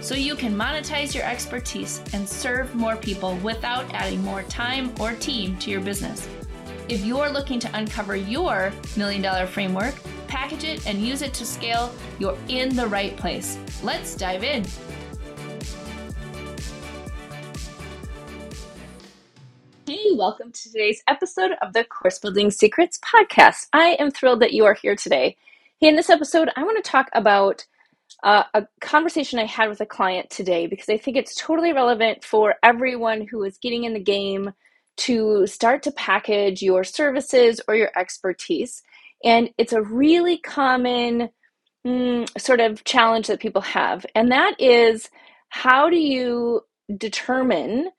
So you can monetize your expertise and serve more people without adding more time or team to your business. If you're looking to uncover your million dollar framework, package it, and use it to scale, you're in the right place. Let's dive in. Hey, welcome to today's episode of the Course Building Secrets podcast. I am thrilled that you are here today. Hey, in this episode, I want to talk about uh, a conversation I had with a client today because I think it's totally relevant for everyone who is getting in the game to start to package your services or your expertise. And it's a really common mm, sort of challenge that people have. And that is how do you determine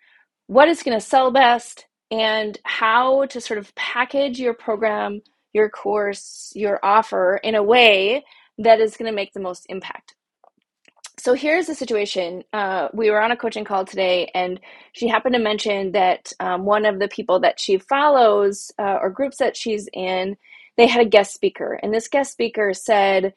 what is going to sell best and how to sort of package your program, your course, your offer in a way that is going to make the most impact. So here's the situation. Uh, we were on a coaching call today, and she happened to mention that um, one of the people that she follows uh, or groups that she's in, they had a guest speaker, and this guest speaker said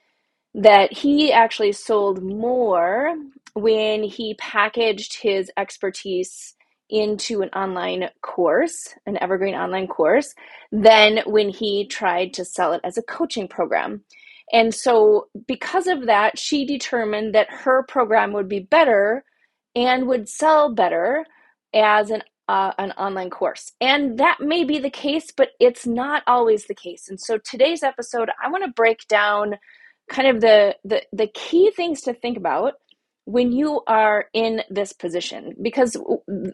that he actually sold more when he packaged his expertise into an online course, an evergreen online course, than when he tried to sell it as a coaching program. And so, because of that, she determined that her program would be better and would sell better as an uh, an online course. And that may be the case, but it's not always the case. And so today's episode, I want to break down kind of the, the the key things to think about when you are in this position because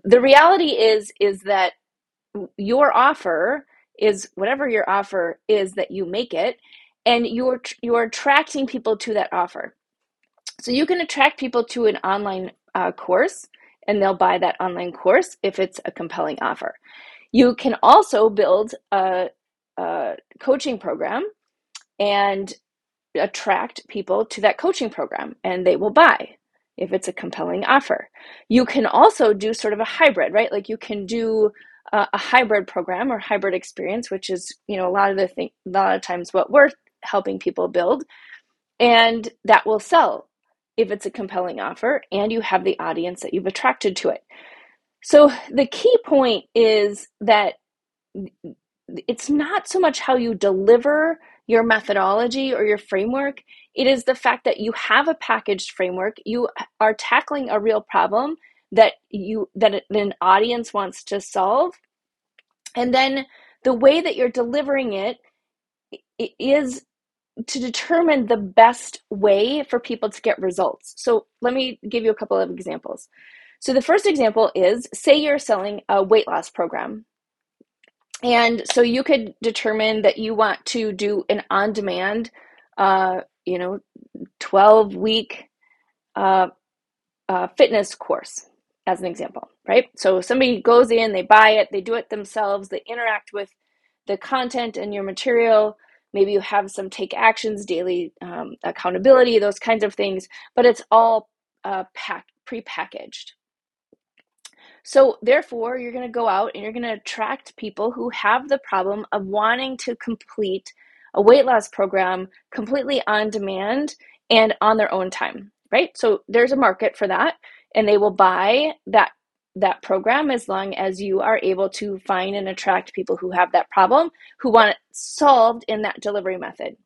the reality is is that your offer is whatever your offer is that you make it and you're you're attracting people to that offer. So you can attract people to an online uh, course, and they'll buy that online course if it's a compelling offer. You can also build a, a coaching program and attract people to that coaching program, and they will buy if it's a compelling offer. You can also do sort of a hybrid, right? Like you can do a, a hybrid program or hybrid experience, which is you know a lot of the thing, a lot of times what we're helping people build. And that will sell if it's a compelling offer and you have the audience that you've attracted to it. So the key point is that it's not so much how you deliver your methodology or your framework, it is the fact that you have a packaged framework, you are tackling a real problem that you that an audience wants to solve. And then the way that you're delivering it is to determine the best way for people to get results. So let me give you a couple of examples. So the first example is say you're selling a weight loss program. And so you could determine that you want to do an on demand, uh, you know, 12 week uh, uh, fitness course, as an example, right? So somebody goes in, they buy it, they do it themselves, they interact with the content and your material maybe you have some take actions daily um, accountability those kinds of things but it's all uh, pack, pre-packaged. So therefore you're going to go out and you're going to attract people who have the problem of wanting to complete a weight loss program completely on demand and on their own time right? So there's a market for that and they will buy that that program as long as you are able to find and attract people who have that problem, who want it solved in that delivery method.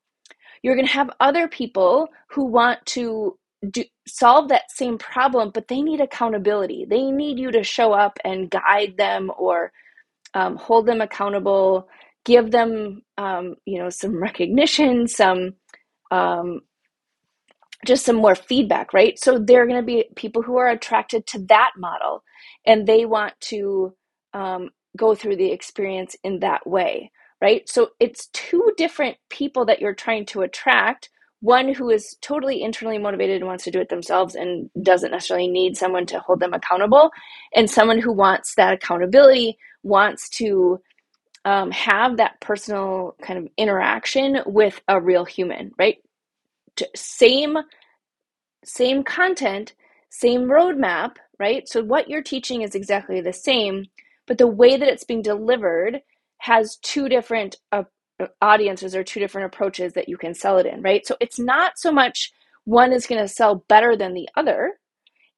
You're going to have other people who want to do, solve that same problem, but they need accountability. They need you to show up and guide them or um, hold them accountable, give them, um, you know, some recognition, some um, just some more feedback, right? So there are going to be people who are attracted to that model and they want to um, go through the experience in that way, right? So it's two different people that you're trying to attract. one who is totally internally motivated and wants to do it themselves and doesn't necessarily need someone to hold them accountable, and someone who wants that accountability, wants to um, have that personal kind of interaction with a real human, right? Same same content, same roadmap, right? So what you're teaching is exactly the same, but the way that it's being delivered has two different uh, audiences or two different approaches that you can sell it in, right? So it's not so much one is going to sell better than the other.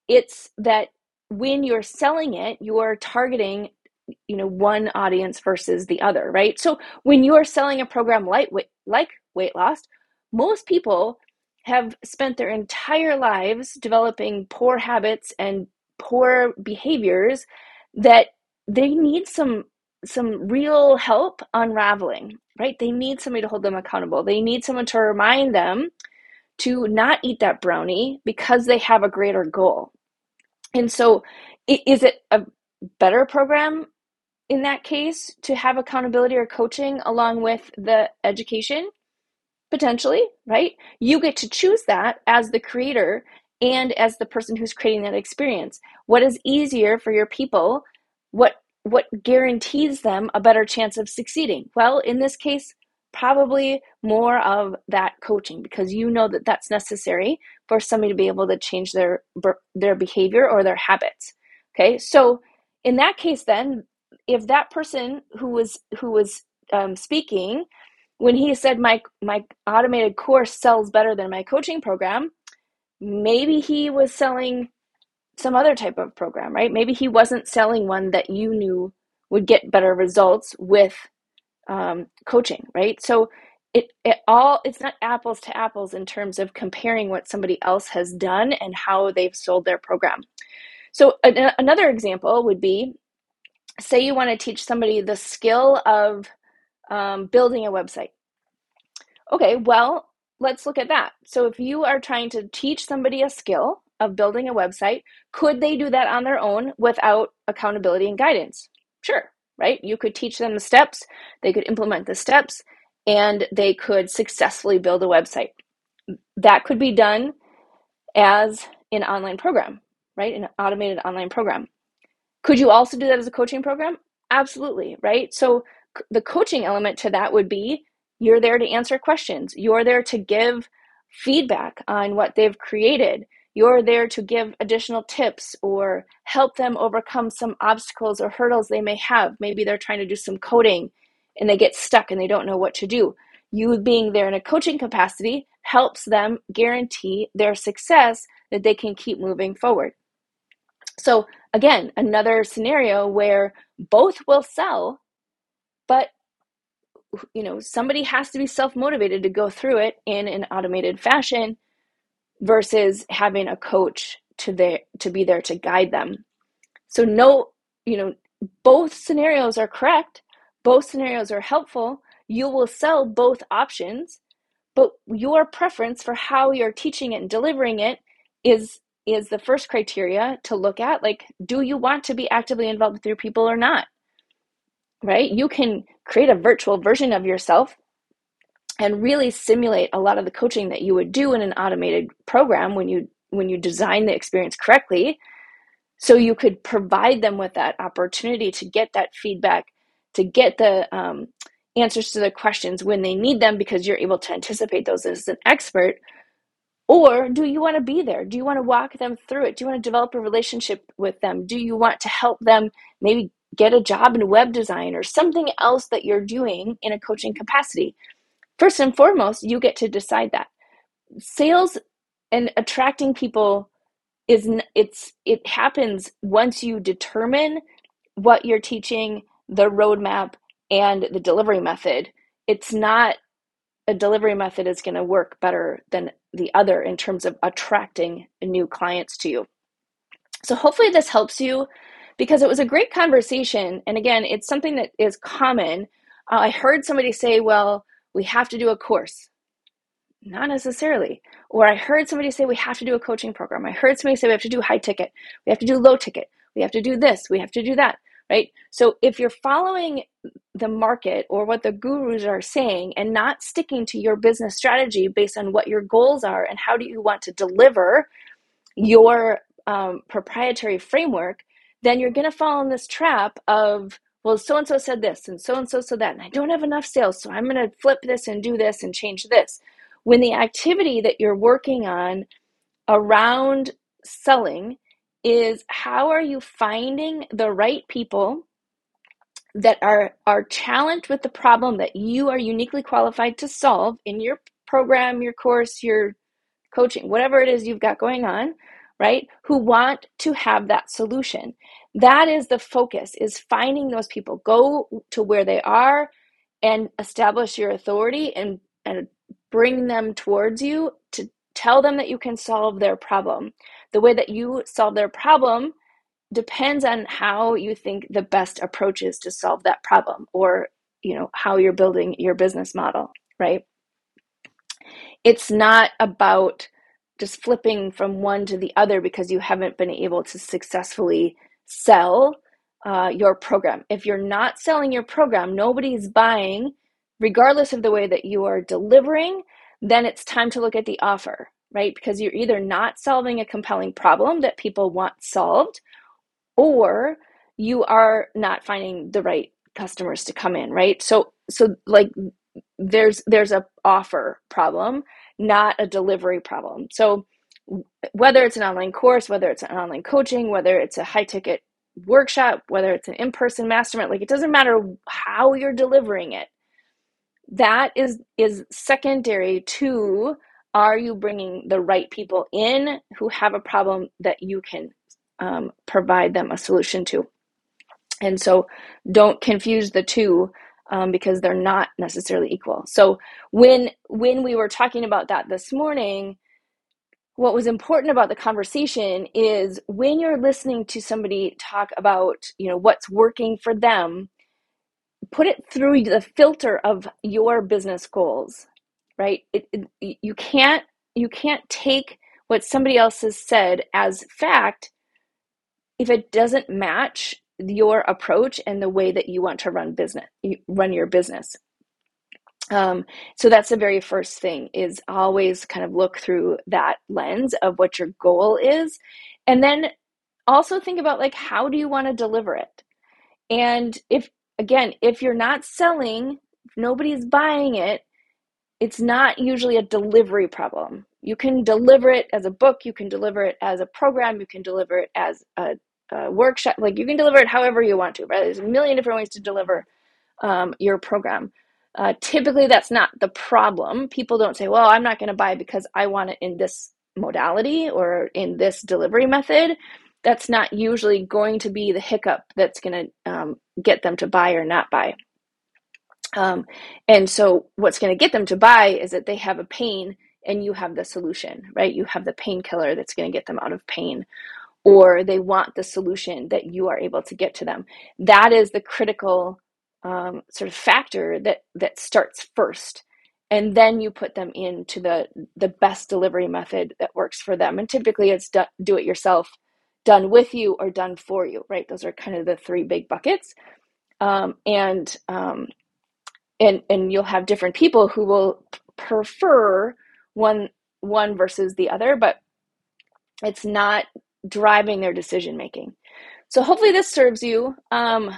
It's that when you're selling it, you're targeting you know one audience versus the other, right? So when you're selling a program like like weight loss, most people have spent their entire lives developing poor habits and poor behaviors that they need some some real help unraveling right? They need somebody to hold them accountable. They need someone to remind them to not eat that brownie because they have a greater goal. And so is it a better program in that case to have accountability or coaching along with the education potentially right? You get to choose that as the creator and as the person who's creating that experience. What is easier for your people? What what guarantees them a better chance of succeeding? Well in this case probably more of that coaching because you know that that's necessary for somebody to be able to change their their behavior or their habits okay? So in that case then if that person who was who was um, speaking when he said my my automated course sells better than my coaching program maybe he was selling some other type of program, right? Maybe he wasn't selling one that you knew would get better results with um, coaching, right? So it, it all it's not apples to apples in terms of comparing what somebody else has done and how they've sold their program. So a, another example would be, say you want to teach somebody the skill of um, building a website. Okay, well let's look at that. So if you are trying to teach somebody a skill of building a website, could they do that on their own without accountability and guidance? Sure, right? You could teach them the steps, they could implement the steps, and they could successfully build a website. That could be done as an online program, right? An automated online program. Could you also do that as a coaching program? Absolutely, right? So the coaching element to that would be you're there to answer questions. You're there to give feedback on what they've created. You're there to give additional tips or help them overcome some obstacles or hurdles they may have. Maybe they're trying to do some coding and they get stuck and they don't know what to do. You being there in a coaching capacity helps them guarantee their success that they can keep moving forward. So, again, another scenario where both will sell, but you know somebody has to be self-motivated to go through it in an automated fashion versus having a coach to there to be there to guide them. So no you know both scenarios are correct. Both scenarios are helpful. You will sell both options but your preference for how you're teaching it and delivering it is is the first criteria to look at like do you want to be actively involved with your people or not right? You can create a virtual version of yourself and really simulate a lot of the coaching that you would do in an automated program when you when you design the experience correctly. So you could provide them with that opportunity to get that feedback to get the um, answers to the questions when they need them because you're able to anticipate those as an expert. Or do you want to be there? Do you want to walk them through it? Do you want to develop a relationship with them? Do you want to help them maybe get a job in web design or something else that you're doing in a coaching capacity. First and foremost, you get to decide that. Sales and attracting people is it's it happens once you determine what you're teaching, the roadmap and the delivery method. It's not a delivery method is going to work better than the other in terms of attracting new clients to you. So hopefully this helps you because it was a great conversation. And again, it's something that is common. Uh, I heard somebody say, well, we have to do a course. Not necessarily. Or I heard somebody say we have to do a coaching program. I heard somebody say we have to do high ticket, we have to do low ticket, we have to do this, we have to do that. right? So if you're following the market or what the gurus are saying and not sticking to your business strategy based on what your goals are and how do you want to deliver your um, proprietary framework, then you're going to fall in this trap of, well, so and so said this and so and so said that, and I don't have enough sales, so I'm going to flip this and do this and change this. When the activity that you're working on around selling is how are you finding the right people that are are challenged with the problem that you are uniquely qualified to solve in your program, your course, your coaching, whatever it is you've got going on, right? Who want to have that solution. That is the focus is finding those people. Go to where they are and establish your authority and and bring them towards you to tell them that you can solve their problem. The way that you solve their problem depends on how you think the best approach is to solve that problem or you know how you're building your business model right it's not about just flipping from one to the other because you haven't been able to successfully sell uh, your program. If you're not selling your program nobody's buying regardless of the way that you are delivering then it's time to look at the offer right? Because you're either not solving a compelling problem that people want solved or you are not finding the right customers to come in right? So so like there's there's a offer problem not a delivery problem so whether it's an online course whether it's an online coaching whether it's a high ticket workshop whether it's an in-person mastermind like it doesn't matter how you're delivering it that is is secondary to are you bringing the right people in who have a problem that you can um, provide them a solution to. And so don't confuse the two um, because they're not necessarily equal. So when when we were talking about that this morning, what was important about the conversation is when you're listening to somebody talk about you know what's working for them, put it through the filter of your business goals, right? It, it, you can't you can't take what somebody else has said as fact if it doesn't match your approach and the way that you want to run business run your business. Um, so that's the very first thing is always kind of look through that lens of what your goal is. And then also think about like how do you want to deliver it? And if again if you're not selling if nobody's buying it it's not usually a delivery problem. You can deliver it as a book you can deliver it as a program you can deliver it as a, a workshop like you can deliver it however you want to right? There's a million different ways to deliver um, your program. Uh, typically that's not the problem. People don't say well i'm not going to buy because i want it in this modality or in this delivery method. That's not usually going to be the hiccup that's going to um, get them to buy or not buy. Um, and so what's going to get them to buy is that they have a pain and you have the solution, right? You have the painkiller that's going to get them out of pain, or they want the solution that you are able to get to them. That is the critical um, sort of factor that that starts first, and then you put them into the the best delivery method that works for them. And typically, it's do, do it yourself, done with you, or done for you, right? Those are kind of the three big buckets. Um, and um, and and you'll have different people who will prefer one one versus the other but it's not driving their decision making so hopefully this serves you um,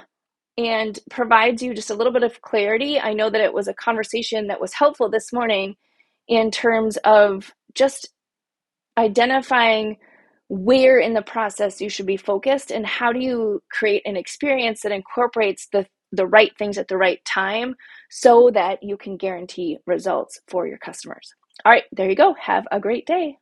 and provides you just a little bit of clarity i know that it was a conversation that was helpful this morning in terms of just identifying where in the process you should be focused and how do you create an experience that incorporates the the right things at the right time so that you can guarantee results for your customers. All right, there you go. Have a great day.